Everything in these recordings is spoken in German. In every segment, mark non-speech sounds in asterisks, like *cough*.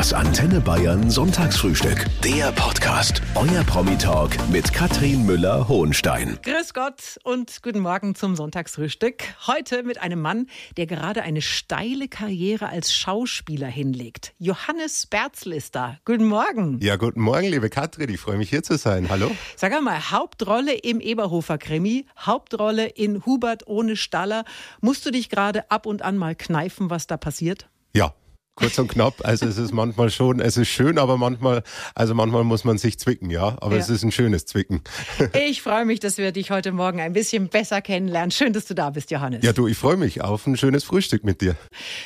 Das Antenne Bayern Sonntagsfrühstück. Der Podcast. Euer Promi-Talk mit Katrin Müller-Hohenstein. Grüß Gott und guten Morgen zum Sonntagsfrühstück. Heute mit einem Mann, der gerade eine steile Karriere als Schauspieler hinlegt. Johannes Berzl ist da. Guten Morgen. Ja, guten Morgen, liebe Katrin. Ich freue mich hier zu sein. Hallo. Sag einmal, Hauptrolle im Eberhofer Krimi, Hauptrolle in Hubert ohne Staller. Musst du dich gerade ab und an mal kneifen, was da passiert? Ja, kurz und knapp. Also es ist manchmal schon, es ist schön, aber manchmal, also manchmal muss man sich zwicken, ja. Aber ja. es ist ein schönes Zwicken. *laughs* Ich freue mich, dass wir dich heute Morgen ein bisschen besser kennenlernen. Schön, dass du da bist, Johannes. Ja, du, ich freue mich auf ein schönes Frühstück mit dir.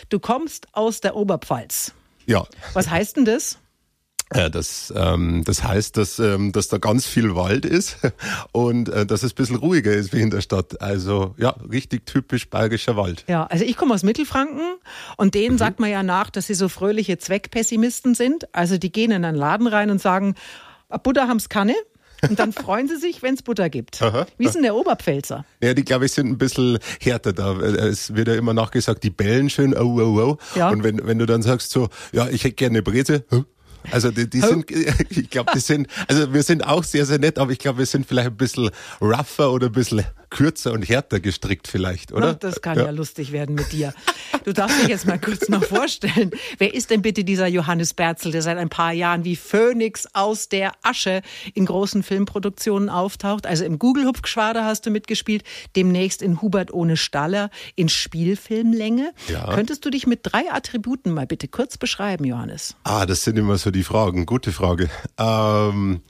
Du kommst aus der Oberpfalz. Ja. Was heißt denn das? Äh, das, ähm, das heißt, dass, ähm, dass da ganz viel Wald ist *laughs* und äh, dass es ein bisschen ruhiger ist wie in der Stadt. Also ja, richtig typisch bayerischer Wald. Ja, also ich komme aus Mittelfranken und denen mhm. sagt man ja nach, dass sie so fröhliche Zweckpessimisten sind. Also die gehen in einen Laden rein und sagen, Butter haben's Kanne. Und dann *laughs* freuen sie sich, wenn es Butter gibt. Aha. Wie ist denn der Oberpfälzer? Ja, die, glaube ich, sind ein bisschen härter da. Es wird ja immer nachgesagt, die bellen schön, oh, oh, oh. Ja. Und wenn, wenn du dann sagst so, ja, ich hätte gerne eine Breze, also die, die sind, *laughs* ich glaube, die sind, also wir sind auch sehr, sehr nett, aber ich glaube, wir sind vielleicht ein bisschen rougher oder ein bisschen kürzer und härter gestrickt vielleicht, oder? Na, das kann ja. ja. lustig werden mit dir. Du darfst dich jetzt mal kurz noch vorstellen. Wer ist denn bitte dieser Johannes Berzel, der seit ein paar Jahren wie Phönix aus der Asche in großen Filmproduktionen auftaucht? Also im Google-Hupfgeschwader hast du mitgespielt, demnächst in Hubert ohne Staller in Spielfilmlänge. Ja. Könntest du dich mit drei Attributen mal bitte kurz beschreiben, Johannes? Ah, das sind immer so die Fragen. Gute Frage. Ähm,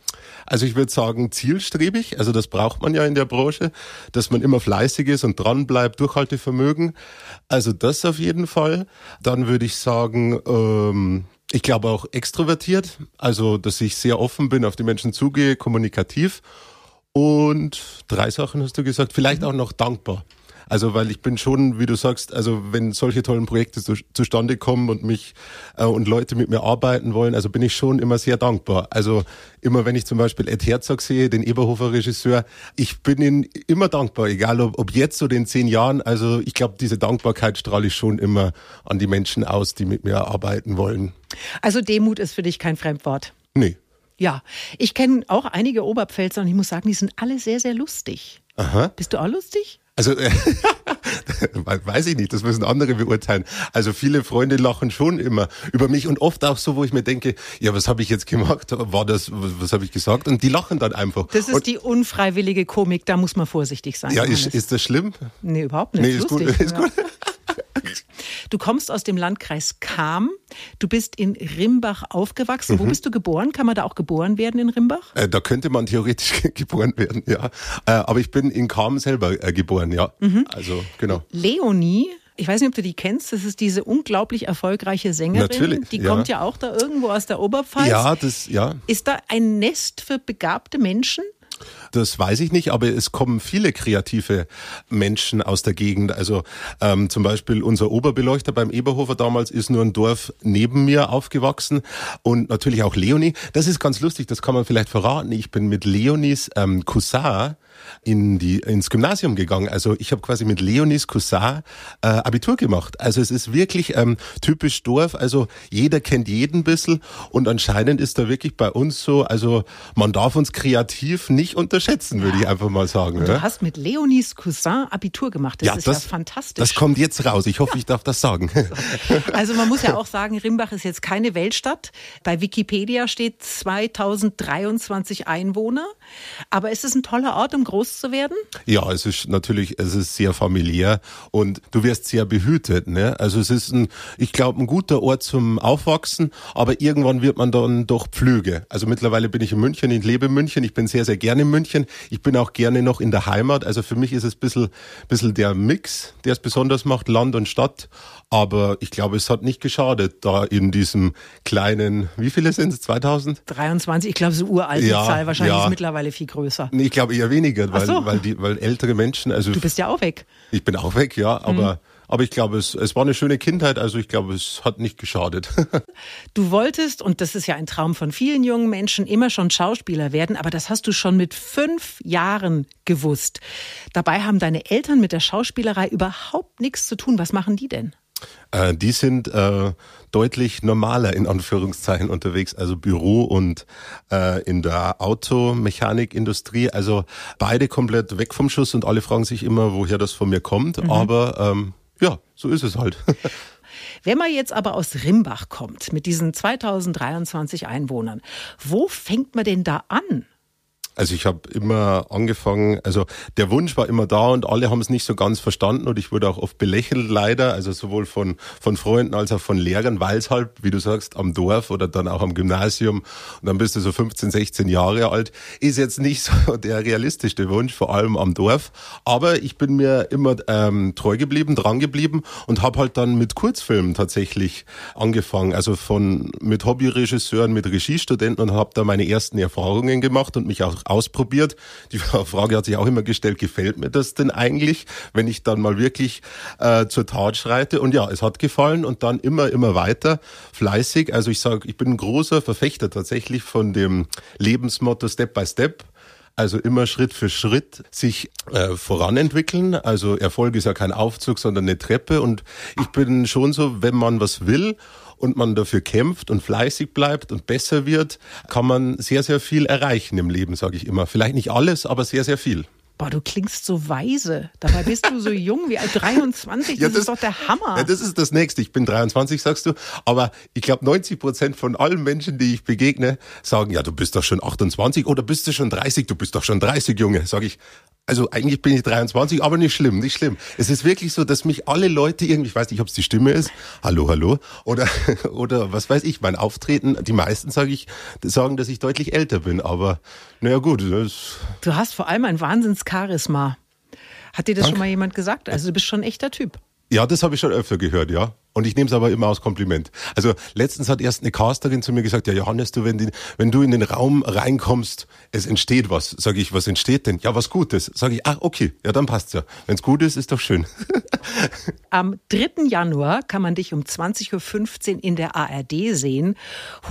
also ich würde sagen, zielstrebig. Also das braucht man ja in der Branche, dass man immer fleißig ist und dran bleibt, Durchhaltevermögen. Also das auf jeden Fall. Dann würde ich sagen, ähm, ich glaube auch extrovertiert. Also, dass ich sehr offen bin, auf die Menschen zugehe, kommunikativ. Und drei Sachen hast du gesagt. Vielleicht mhm. auch noch dankbar. Also weil ich bin schon, wie du sagst, also wenn solche tollen Projekte zu, zustande kommen und mich äh, und Leute mit mir arbeiten wollen, also bin ich schon immer sehr dankbar. Also immer wenn ich zum Beispiel Ed Herzog sehe, den Eberhofer Regisseur, ich bin ihm immer dankbar, egal ob, ob jetzt oder in zehn Jahren. Also ich glaube, diese Dankbarkeit strahle ich schon immer an die Menschen aus, die mit mir arbeiten wollen. Also Demut ist für dich kein Fremdwort. Nee. Ja, ich kenne auch einige Oberpfälzer und ich muss sagen, die sind alle sehr, sehr lustig. Aha. Bist du auch lustig? Also *laughs* äh, weiß ich nicht, das müssen andere beurteilen. Also viele Freunde lachen schon immer über mich und oft auch so, wo ich mir denke, ja, was habe ich jetzt gemacht? War das, was, was habe ich gesagt? Und die lachen dann einfach. Das ist und, die unfreiwillige Komik, da muss man vorsichtig sein. Ja, ist, ist, das schlimm? Nee, überhaupt nicht. Nee, ist, lustig, *laughs* gut, ist gut. Du kommst aus dem Landkreis Kam. Du bist in Rimbach aufgewachsen. Mhm. Wo bist du geboren? Kann man da auch geboren werden in Rimbach? Äh, da könnte man theoretisch *laughs* geboren werden, ja. Äh, aber ich bin in Kam selber äh, geboren, ja. Mhm. Also, genau. Leonie ich weiß nicht, ob du die kennst. Das ist diese unglaublich erfolgreiche Sängerin. Natürlich. Die ja. kommt ja auch da irgendwo aus der Oberpfalz. Ja, das, ja. Ist da ein Nest für begabte Menschen? Das weiß ich nicht, aber es kommen viele kreative Menschen aus der Gegend. Also ähm, zum Beispiel unser Oberbeleuchter beim Eberhofer damals ist nur ein Dorf neben mir aufgewachsen und natürlich auch Leonie. Das ist ganz lustig, das kann man vielleicht verraten. Ich bin mit Leonis ähm, Cousin in die, ins Gymnasium gegangen. Also ich habe quasi mit Leonis Cousin äh, Abitur gemacht. Also es ist wirklich ähm, typisch Dorf. Also jeder kennt jeden bisschen und anscheinend ist da wirklich bei uns so, also man darf uns kreativ nicht unterschätzen, würde ich einfach mal sagen. Und du ja? hast mit Leonis Cousin Abitur gemacht. Das ja, ist das, ja fantastisch. Das kommt jetzt raus. Ich hoffe, ja. ich darf das sagen. *laughs* Also man muss ja auch sagen, Rimbach ist jetzt keine Weltstadt. Bei Wikipedia steht 2023 Einwohner. Aber es ist ein toller Ort, um groß zu werden? Ja, es ist natürlich, es ist sehr familiär und du wirst sehr behütet. Ne? Also es ist ein, ich glaube, ein guter Ort zum Aufwachsen, aber irgendwann wird man dann doch pflüge. Also mittlerweile bin ich in München, ich lebe in München, ich bin sehr, sehr gerne in München. Ich bin auch gerne noch in der Heimat. Also für mich ist es ein bisschen, bisschen der Mix, der es besonders macht, Land und Stadt. Aber ich glaube, es hat nicht geschadet, da in diesem kleinen, wie viele sind es? 2000? 23, ich glaube, so uralte ja, Zahl. Wahrscheinlich ja. ist mittlerweile viel größer. Ich glaube eher weniger, weil, so. weil, die, weil ältere Menschen, also. Du bist ja auch weg. Ich bin auch weg, ja, aber. Mhm. Aber ich glaube, es, es war eine schöne Kindheit, also ich glaube, es hat nicht geschadet. du wolltest, und das ist ja ein Traum von vielen jungen Menschen, immer schon Schauspieler werden, aber das hast du schon mit fünf Jahren gewusst. Dabei haben deine Eltern mit der Schauspielerei überhaupt nichts zu tun. Was machen die denn? Äh, die sind äh, deutlich normaler in Anführungszeichen unterwegs, also Büro und äh, in der Automechanikindustrie. Also beide komplett weg vom Schuss und alle fragen sich immer, woher das von mir kommt. Mhm. Aber ähm, ja, so ist es halt. *laughs* Wenn man jetzt aber aus Rimbach kommt, mit diesen 2023 Einwohnern, wo fängt man denn da an? Also ich habe immer angefangen, also der Wunsch war immer da und alle haben es nicht so ganz verstanden und ich wurde auch oft belächelt leider, also sowohl von, von Freunden als auch von Lehrern, weil es halt, wie du sagst, am Dorf oder dann auch am Gymnasium und dann bist du so 15, 16 Jahre alt, ist jetzt nicht so *laughs* der realistischste Wunsch, vor allem am Dorf. Aber ich bin mir immer ähm, treu geblieben, dran geblieben und habe halt dann mit Kurzfilmen tatsächlich angefangen, also von mit Hobbyregisseuren, mit Regiestudenten und habe da meine ersten Erfahrungen gemacht und mich auch ausprobiert. Die *laughs* Frage hat sich auch immer gestellt, gefällt mir das denn eigentlich, wenn ich dann mal wirklich äh, zur Tat schreite? Und ja, es hat gefallen und dann immer, immer weiter fleißig. Also ich sage, ich bin ein großer Verfechter tatsächlich von dem Lebensmotto Step by Step. Also immer Schritt für Schritt sich äh, voranentwickeln. Also Erfolg ist ja kein Aufzug, sondern eine Treppe. Und ich bin schon so, wenn man was will und man dafür kämpft und fleißig bleibt und besser wird, kann man sehr, sehr viel erreichen im Leben, sage ich immer. Vielleicht nicht alles, aber sehr, sehr viel. Boah, du klingst so weise. Dabei bist du so *laughs* jung wie alt 23. Das, ja, das, ist doch der Hammer. Ja, das ist das Nächste. Ich bin 23, sagst du. Aber ich glaube, 90 Prozent von allen Menschen, die ich begegne, sagen, ja, du bist doch schon 28 oder bist du schon 30? Du bist doch schon 30, Junge. Sag ich, also eigentlich bin ich 23, aber nicht schlimm, nicht schlimm. Es ist wirklich so, dass mich alle Leute irgendwie, ich weiß nicht, ob es die Stimme ist, hallo, hallo, oder, *laughs* oder was weiß ich, mein Auftreten, die meisten sage ich, sagen, dass ich deutlich älter bin, aber naja gut. Das du hast vor allem ein Wahnsinnscharisma. Hat dir das Danke. schon mal jemand gesagt? Also du bist schon ein echter Typ. Ja, das habe ich schon öfter gehört, ja. Und ich nehme es aber immer als Kompliment. Also letztens hat erst eine Casterin zu mir gesagt, ja Johannes, du, wenn, die, wenn du in den Raum reinkommst, es entsteht was. Sag ich, was entsteht denn? Ja, was Gutes. Sag ich, ach okay, ja dann passt's ja. Wenn es gut ist, ist doch schön. *laughs* Am 3. Januar kann man dich um 20.15 Uhr in der ARD sehen.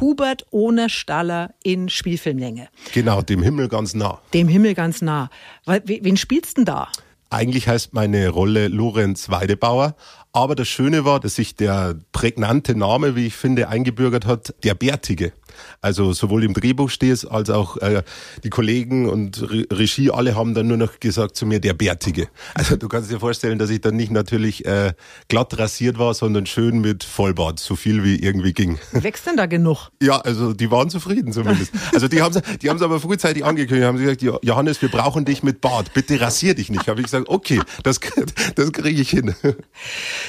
Hubert ohne Staller in Spielfilmlänge. Genau, dem Himmel ganz nah. Dem Himmel ganz nah. Wen spielst denn da? Eigentlich heißt meine Rolle Lorenz Weidebauer, aber das Schöne war, dass sich der prägnante Name, wie ich finde, eingebürgert hat, der Bärtige. Also sowohl im Drehbuch steht es, als auch äh, die Kollegen und Re Regie, alle haben dann nur noch gesagt zu mir, der Bärtige. Also du kannst dir vorstellen, dass ich dann nicht natürlich äh, glatt rasiert war, sondern schön mit Vollbart, so viel wie irgendwie ging. Wächst denn da genug? Ja, also die waren zufrieden zumindest. Also die haben die haben es aber frühzeitig angekündigt, haben sie gesagt, Johannes, wir brauchen dich mit Bart, bitte rasier dich nicht. Habe ich gesagt, okay, das, *laughs* das kriege ich hin.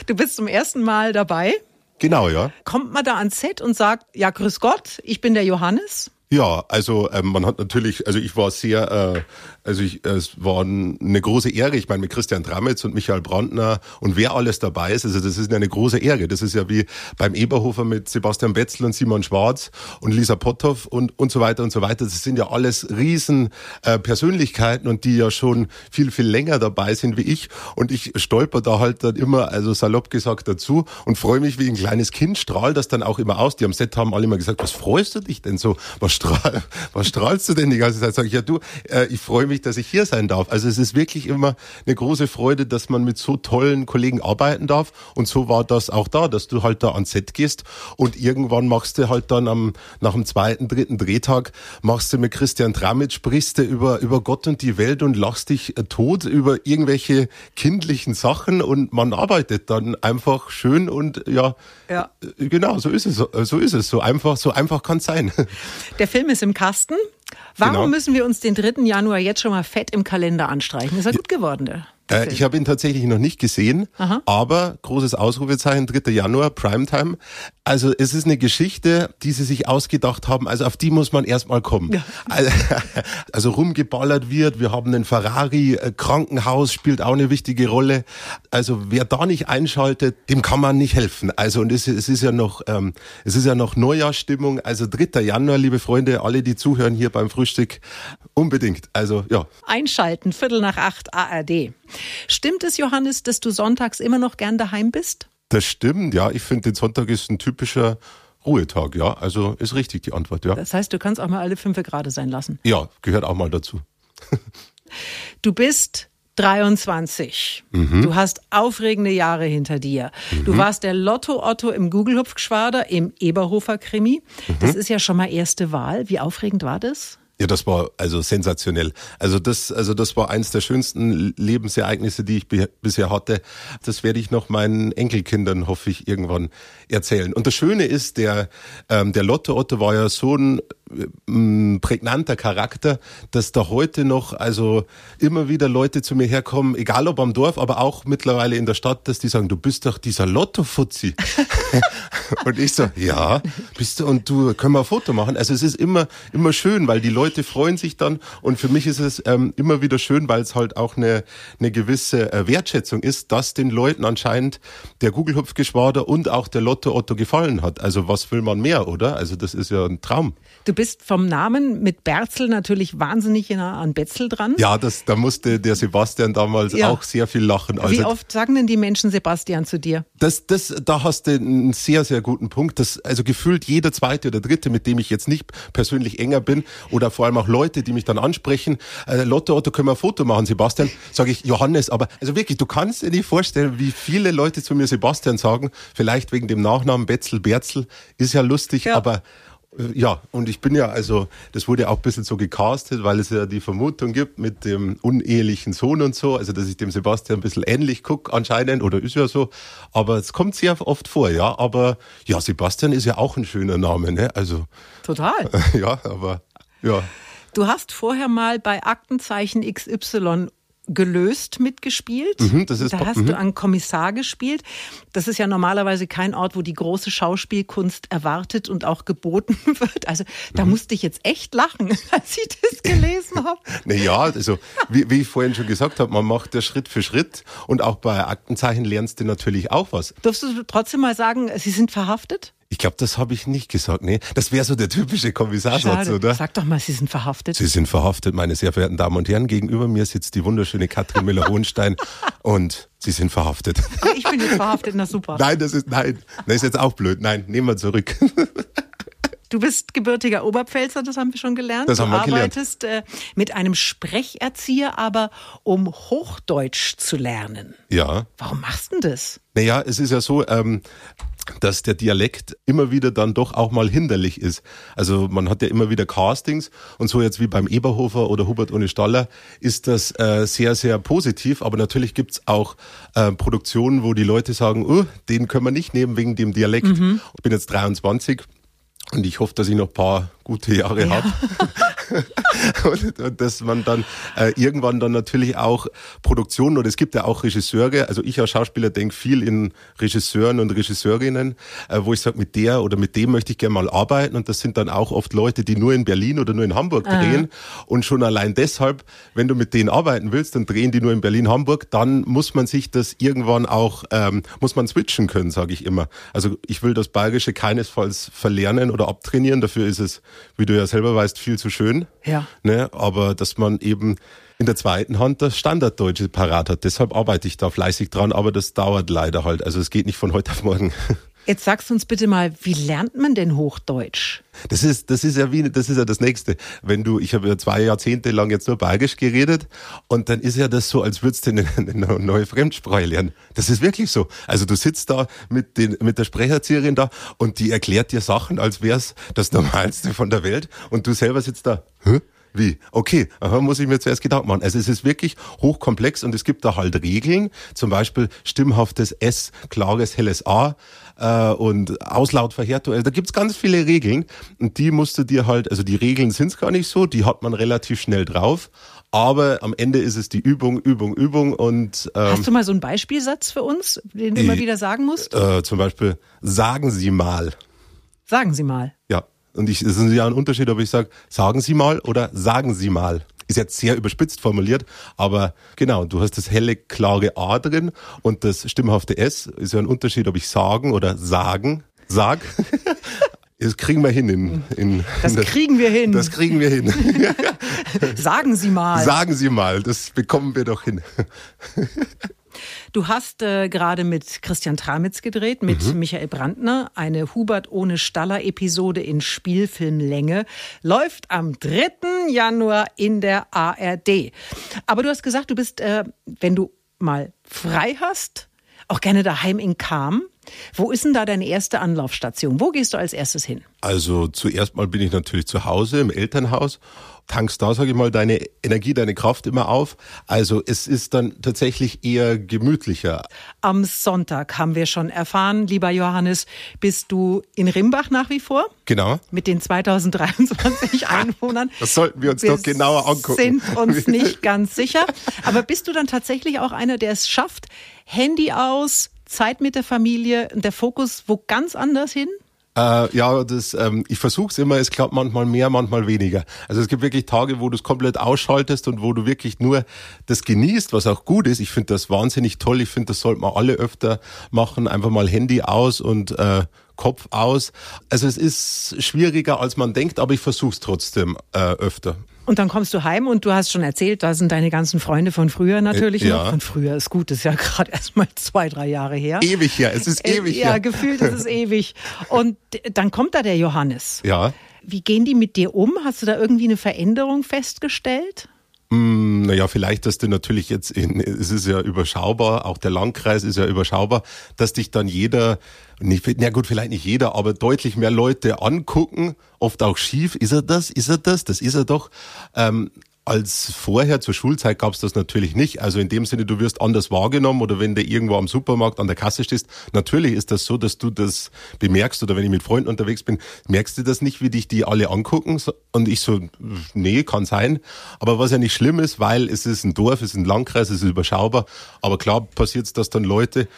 Du bist zum ersten Mal dabei. Genau, ja. Kommt man da ans Set und sagt, ja, grüß Gott, ich bin der Johannes? Ja, also ähm, man hat natürlich, also ich war sehr, äh, also ich, es war eine große Ehre. Ich meine mit Christian Tramitz und Michael Brandner und wer alles dabei ist, also das ist eine große Ehre. Das ist ja wie beim Eberhofer mit Sebastian Betzel und Simon Schwarz und Lisa Potthoff und und so weiter und so weiter. Das sind ja alles riesen äh, Persönlichkeiten und die ja schon viel viel länger dabei sind wie ich. Und ich stolper da halt dann immer, also salopp gesagt dazu und freue mich wie ein kleines Kind, strahl das dann auch immer aus. Die am Set haben alle immer gesagt, was freust du dich denn so? Was strahl, *laughs* was strahlst du denn die ganze Zeit? Sag ich, ja du, äh, ich freue mich, dass ich hier sein darf. Also es ist wirklich immer eine große Freude, dass man mit so tollen Kollegen arbeiten darf. Und so war das auch da, dass du halt da ans Set gehst und irgendwann machst du halt dann am, nach dem zweiten, dritten Drehtag, machst du mit Christian Tramitz, sprichst du über, über Gott und die Welt und lachst dich äh, tot über irgendwelche kindlichen Sachen und man arbeitet dann einfach schön und ja, ja. Äh, genau, so ist es, so ist es, so einfach, so einfach kann es sein. Der Film ist im Kasten. Warum genau. müssen wir uns den 3. Januar jetzt schon mal fett im Kalender anstreichen? Ist er gut geworden, der? Äh, ich habe ihn tatsächlich noch nicht gesehen, Aha. aber großes Ausrufezeichen, 3. Januar, Primetime. Also es ist eine Geschichte, die sie sich ausgedacht haben, also auf die muss man erstmal kommen. Ja. Also, *laughs* also rumgeballert wird, wir haben einen Ferrari, äh, Krankenhaus spielt auch eine wichtige Rolle. Also wer da nicht einschaltet, dem kann man nicht helfen. Also und es, es ist ja noch, ähm, es ist ja noch Neujahrsstimmung, also 3. Januar, liebe Freunde, alle, die zuhören hier beim Frühstück, unbedingt. Also ja. Einschalten, Viertel nach acht ARD. Stimmt es, Johannes, dass du sonntags immer noch gern daheim bist? Das stimmt, ja. Ich finde, den Sonntag ist ein typischer Ruhetag, ja. Also ist richtig die Antwort, ja. Das heißt, du kannst auch mal alle fünf gerade sein lassen. Ja, gehört auch mal dazu. *laughs* du bist 23. Du hast aufregende Jahre hinter dir. Du warst der Lotto-Otto im Gugelhupfgeschwader, im Eberhofer-Krimi. Das ist ja schon mal erste Wahl. Wie aufregend war das? Ja, das war also sensationell. Also das, also das war eins der schönsten Lebensereignisse, die ich bisher hatte. Das werde ich noch meinen Enkelkindern, hoffe ich, irgendwann erzählen. Und das Schöne ist, der, ähm, der Lotto Otto war ja so ein ähm, prägnanter Charakter, dass da heute noch also immer wieder Leute zu mir herkommen, egal ob am Dorf, aber auch mittlerweile in der Stadt, dass die sagen, du bist doch dieser Lotto-Fuzzi. *laughs* und ich so, ja, bist du und du können wir ein Foto machen. Also es ist immer immer schön, weil die Leute freuen sich dann und für mich ist es ähm, immer wieder schön, weil es halt auch eine eine gewisse äh, Wertschätzung ist, dass den Leuten anscheinend der Gugelhupfgeschwader und auch der Lotto Otto gefallen hat. Also was will man mehr, oder? Also das ist ja ein Traum. Du bist vom Namen mit Berzel natürlich wahnsinnig nah an Betzel dran. Ja, das, da musste der Sebastian damals ja. auch sehr viel lachen. Also, Wie oft sagen denn die Menschen Sebastian zu dir? Das, das, da hast du einen sehr, sehr guten Punkt. Das, also gefühlt jeder zweite oder dritte, mit dem ich jetzt nicht persönlich enger bin oder vor allem auch Leute, die mich dann ansprechen, äh, Lotte, Otto, können wir ein Foto machen, Sebastian? Sage ich, Johannes, aber also wirklich, du kannst dir nicht vorstellen, wie viele Leute zu mir Sebastian sagen, vielleicht wegen dem Nachnamen Betzel, Berzel, ist ja lustig, ja. aber äh, ja, und ich bin ja, also, das wurde ja auch ein bisschen so gecastet, weil es ja die Vermutung gibt mit dem unehelichen Sohn und so, also dass ich dem Sebastian ein bisschen ähnlich gucke anscheinend, oder ist ja so. Aber es kommt sehr oft vor, ja. Aber ja, Sebastian ist ja auch ein schöner Name, ne? Also. Total. *laughs* Ja, aber ja. Du hast vorher mal bei Aktenzeichen XY gelöst mitgespielt. Mhm, das ist da hast mhm. du einen Kommissar gespielt. Das ist ja normalerweise kein Ort, wo die große Schauspielkunst erwartet und auch geboten *laughs* wird. Also da mhm. musste ich jetzt echt lachen, *laughs* als ich das gelesen habe. *laughs* naja, also wie, wie ich vorhin schon gesagt habe, man macht das Schritt für Schritt und auch bei Aktenzeichen lernst du natürlich auch was. Darfst du trotzdem mal sagen, Sie sind verhaftet? Ich glaube, das habe ich nicht gesagt. Nee, das wäre so der typische Kommissarssatz, oder? Sag doch mal, Sie sind verhaftet. Sie sind verhaftet, meine sehr verehrten Damen und Herren. Gegenüber mir sitzt die wunderschöne Katrin Müller-Hohenstein *laughs* und Sie sind verhaftet. Ich bin jetzt verhaftet, na super. Nein, das ist, nein, das ist jetzt auch blöd. Nein, nehmen wir zurück. Du bist gebürtiger Oberpfälzer, das haben wir schon gelernt. Das haben wir du arbeitest gelernt. Äh, mit einem Sprecherzieher, aber um Hochdeutsch zu lernen. Ja. Warum machst du denn das? Naja, es ist ja so, ähm, dass der Dialekt immer wieder dann doch auch mal hinderlich ist. Also man hat ja immer wieder Castings und so jetzt wie beim Eberhofer oder Hubert ohne Staller ist das äh, sehr, sehr positiv. Aber natürlich gibt's auch äh, Produktionen, wo die Leute sagen, oh, den können wir nicht nehmen wegen dem Dialekt. Mhm. Ich bin jetzt 23 und ich hoffe, dass ich noch ein paar gute Jahre ja. habe. *laughs* *laughs* und, und, dass man dann äh, irgendwann dann natürlich auch Produktionen oder es gibt ja auch Regisseure, also ich als Schauspieler denke viel in Regisseuren und Regisseurinnen, äh, wo ich sage, mit der oder mit dem möchte ich gerne mal arbeiten und das sind dann auch oft Leute, die nur in Berlin oder nur in Hamburg drehen Aha. und schon allein deshalb, wenn du mit denen arbeiten willst, dann drehen die nur in Berlin, Hamburg, dann muss man sich das irgendwann auch, ähm, muss man switchen können, sage ich immer. Also ich will das Bayerische keinesfalls verlernen oder abtrainieren, dafür ist es wie du ja selber weißt, viel zu schön. Ja. Ne? Aber dass man eben in der zweiten Hand das Standarddeutsche parat hat. Deshalb arbeite ich da fleißig dran, aber das dauert leider halt. Also es geht nicht von heute auf morgen. *laughs* Jetzt sagst du uns bitte mal, wie lernt man denn Hochdeutsch? Das ist, das ist ja wie, das ist ja das Nächste. Wenn du, ich habe ja zwei Jahrzehnte lang jetzt nur Bayerisch geredet und dann ist ja das so, als würdest du eine, eine neue Fremdsprache lernen. Das ist wirklich so. Also du sitzt da mit den, mit der Sprecherzieherin da und die erklärt dir Sachen, als wär's das Normalste von der Welt und du selber sitzt da, Hä? Wie? Okay, aha, muss ich mir zuerst Gedanken machen. Also es ist wirklich hochkomplex und es gibt da halt Regeln, zum Beispiel stimmhaftes S, klares helles A äh, und Auslautverhärtung. Also da gibt's ganz viele Regeln und die musst du dir halt, also die Regeln sind's gar nicht so, die hat man relativ schnell drauf. Aber am Ende ist es die Übung, Übung, Übung und ähm, Hast du mal so einen Beispielsatz für uns, den du immer wieder sagen musst? Äh, zum Beispiel, sagen Sie mal. Sagen Sie mal. Ja. Und ich, es ist ja ein Unterschied, ob ich sage, sagen Sie mal oder sagen Sie mal. Ist jetzt sehr überspitzt formuliert, aber genau, du hast das helle, klare A drin und das stimmhafte S. Ist ja ein Unterschied, ob ich sagen oder sagen sag. *laughs* Das kriegen wir hin. In, in, das kriegen wir hin. Das kriegen wir hin. *laughs* Sagen Sie mal. Sagen Sie mal, das bekommen wir doch hin. Du hast äh, gerade mit Christian Tramitz gedreht, mit Mhm. Michael Brandner, eine Hubert ohne Staller-Episode in Spielfilmlänge. Läuft am 3. Januar in der ARD. Aber du hast gesagt, du bist, äh, wenn du mal frei hast, auch gerne daheim in Kam. Wo ist denn da deine erste Anlaufstation? Wo gehst du als erstes hin? Also zuerst mal bin ich natürlich zu Hause im Elternhaus, tankst da, sage ich mal, deine Energie, deine Kraft immer auf. Also es ist dann tatsächlich eher gemütlicher. Am Sonntag haben wir schon erfahren, lieber Johannes, bist du in Rimbach nach wie vor? Genau. Mit den 2023 Einwohnern. Das sollten wir uns doch genauer angucken. sind uns *laughs* nicht ganz sicher. Aber bist du dann tatsächlich auch einer, der es schafft, Handy aus, Zeit mit der Familie, der Fokus wo ganz anders hin? Äh, ja, das, ähm, ich versuche es immer, es klappt manchmal mehr, manchmal weniger. Also es gibt wirklich Tage, wo du es komplett ausschaltest und wo du wirklich nur das genießt, was auch gut ist. Ich finde das wahnsinnig toll. Ich finde, das sollte man alle öfter machen. Einfach mal Handy aus und äh, Kopf aus. Also es ist schwieriger, als man denkt, aber ich versuche es trotzdem äh, öfter. Und dann kommst du heim und du hast schon erzählt, da sind deine ganzen Freunde von früher natürlich Äh, ja. noch. Von früher ist gut, ist ja *laughs* gerade erst mal zwei, drei Jahre her. Ewig her, es ist Äh, ewig ja, her. gefühlt ist es *laughs* ewig. Und dann kommt da der Johannes. Ja. Wie gehen die mit dir um? Hast du da irgendwie eine Veränderung festgestellt? Naja, vielleicht, dass du natürlich jetzt in, es ist ja überschaubar, auch der Landkreis ist ja überschaubar, dass dich dann jeder, nicht, na gut, vielleicht nicht jeder, aber deutlich mehr Leute angucken, oft auch schief. Ist er das? Ist er das? Das ist er doch. Ähm, als vorher zur Schulzeit gab's das natürlich nicht. Also in dem Sinne, du wirst anders wahrgenommen oder wenn du irgendwo am Supermarkt an der Kasse stehst, natürlich ist das so, dass du das bemerkst oder wenn ich mit Freunden unterwegs bin, merkst du das nicht, wie dich die alle angucken und ich so, nee, kann sein. Aber was ja nicht schlimm ist, weil es ist ein Dorf, es ist ein Landkreis, es ist überschaubar. Aber klar passiert's, dass dann Leute,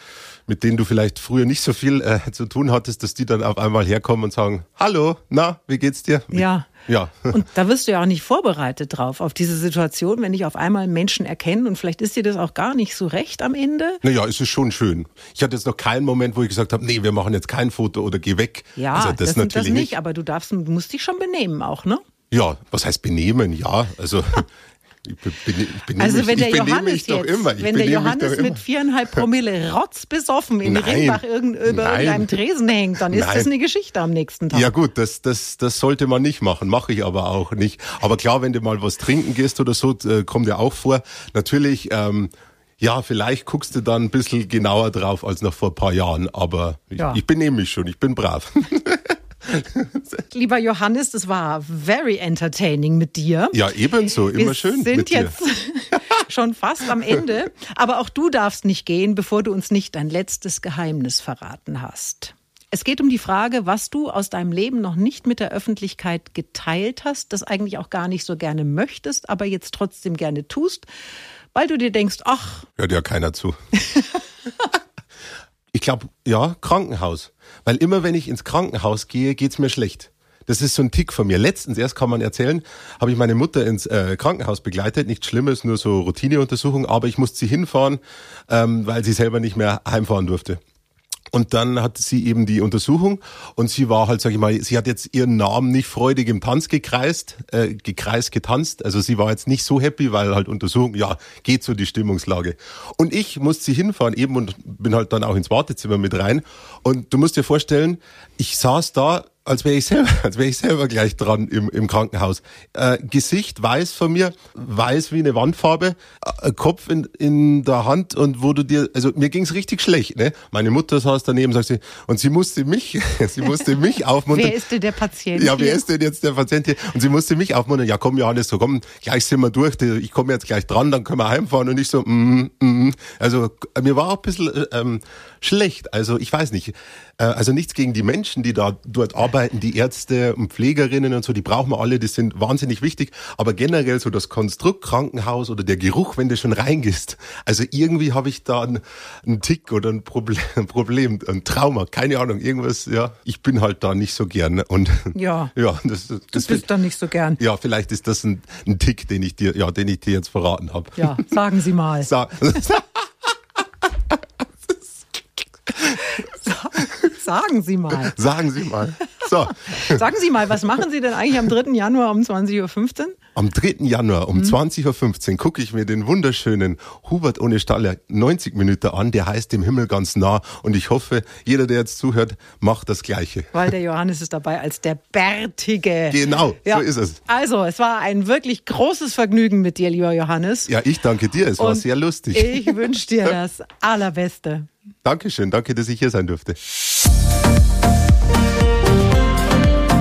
mit denen du vielleicht früher nicht so viel äh, zu tun hattest, dass die dann auf einmal herkommen und sagen, hallo, na, wie geht's dir? Ja. Ja. *laughs* Und da wirst du ja auch nicht vorbereitet drauf, auf diese Situation, wenn dich auf einmal Menschen erkennen und vielleicht ist dir das auch gar nicht so recht am Ende. Naja, es ist schon schön. Ich hatte jetzt noch keinen Moment, wo ich gesagt habe, nee, wir machen jetzt kein Foto oder geh weg. Ja, also das, das, sind das natürlich nicht, aber du darfst, du musst dich schon benehmen auch, ne? Ja, was heißt benehmen? Ja, also *laughs* ich, ich benehme Also mich, wenn der ich Johannes jetzt, immer. Ich wenn der Johannes mit viereinhalb Promille rotzbesoffen in Nein. Rimbach irgend, über Nein. irgendeinem Tresen hängt, dann ist Nein. das eine Geschichte am nächsten Tag. Ja gut, das, das, das sollte man nicht machen, mache ich aber auch nicht. Aber klar, wenn du mal was trinken gehst oder so, äh, kommt ja auch vor. Natürlich, ähm, ja, vielleicht guckst du dann ein bisschen genauer drauf als noch vor ein paar Jahren, aber ich, Ja. ich benehme mich schon, ich bin brav. *laughs* *laughs* Lieber Johannes, das war very entertaining mit dir. ja, ebenso, immer Wir schön sind mit dir. jetzt *laughs* schon fast am Ende. Aber auch du darfst nicht gehen, bevor du uns nicht dein letztes Geheimnis verraten hast. Es geht um die Frage, was du aus deinem Leben noch nicht mit der Öffentlichkeit geteilt hast, das eigentlich auch gar nicht so gerne möchtest, aber jetzt trotzdem gerne tust, weil du dir denkst, ach, Hört ja keiner zu. *laughs* ich glaube, ja, Krankenhaus. Weil immer wenn ich ins Krankenhaus gehe, geht's mir schlecht. Das ist so ein Tick von mir. Letztens erst kann man erzählen, habe ich meine Mutter ins äh, Krankenhaus begleitet. Nichts Schlimmes, nur so Routineuntersuchung, aber ich musste sie hinfahren, ähm, weil sie selber nicht mehr heimfahren durfte. Und dann hatte sie eben die Untersuchung und sie war halt, sag ich mal, sie hat jetzt ihren Namen nicht freudig im Tanz gekreist, äh, gekreist, getanzt. Also sie war jetzt nicht so happy, weil halt Untersuchung, ja, geht so die Stimmungslage. Und ich musste sie hinfahren eben und bin halt dann auch ins Wartezimmer mit rein. Und du musst dir vorstellen, ich saß da als wäre ich selber, *laughs* als wäre ich selber gleich dran im, im Krankenhaus. Äh, Gesicht weiß von mir, weiß wie eine Wandfarbe, äh, Kopf in, in der Hand und wo du dir, also mir ging's richtig schlecht. Ne? Meine Mutter saß daneben, sagt sie, und sie musste mich, *laughs* sie musste mich aufmuntern. wer ist denn der Patient? Ja, wer hier? ist denn jetzt der Patient hier? Und sie musste mich aufmuntern, ja komm Johannes, so komm, gleich sind wir durch, ich komme jetzt gleich dran, dann können wir heimfahren. Und ich so, mm, mm. also mir war auch ein bisschen äh, ähm, schlecht, also ich weiß nicht, äh, also nichts gegen die Menschen, die da dort arbeiten, die Ärzte und Pflegerinnen und so, die brauchen wir alle, die sind wahnsinnig wichtig, aber generell so das Konstrukt Krankenhaus oder der Geruch, wenn du schon reingehst, also irgendwie habe ich da einen, einen Tick oder ein Problem, *laughs* ein Problem, ein Trauma, keine Ahnung, irgendwas, ja, ich bin halt da nicht so gern und *laughs* Ja. ja, das, Du das bist dann nicht so gern. ja, vielleicht ist das ein, ein Tick, den ich dir, ja, den ich dir jetzt verraten habe. Ja, sagen Sie mal. *laughs* Sa Sagen Sie mal. Sagen Sie mal. So. Sagen Sie mal, was machen Sie denn eigentlich am 3. Januar um 20.15 Uhr? Am 3. Januar um mhm. 20.15 Uhr gucke ich mir den wunderschönen Hubert ohne Staller 90 Minuten an. Der heißt dem Himmel ganz nah. Und ich hoffe, jeder, der jetzt zuhört, macht das Gleiche. Weil der Johannes ist dabei als der Bärtige. Genau, ja. so ist es. Also, es war ein wirklich großes Vergnügen mit dir, lieber Johannes. Ja, ich danke dir. Es Und war sehr lustig. Ich wünsche dir *laughs* das Allerbeste. Dankeschön. Danke, dass ich hier sein durfte.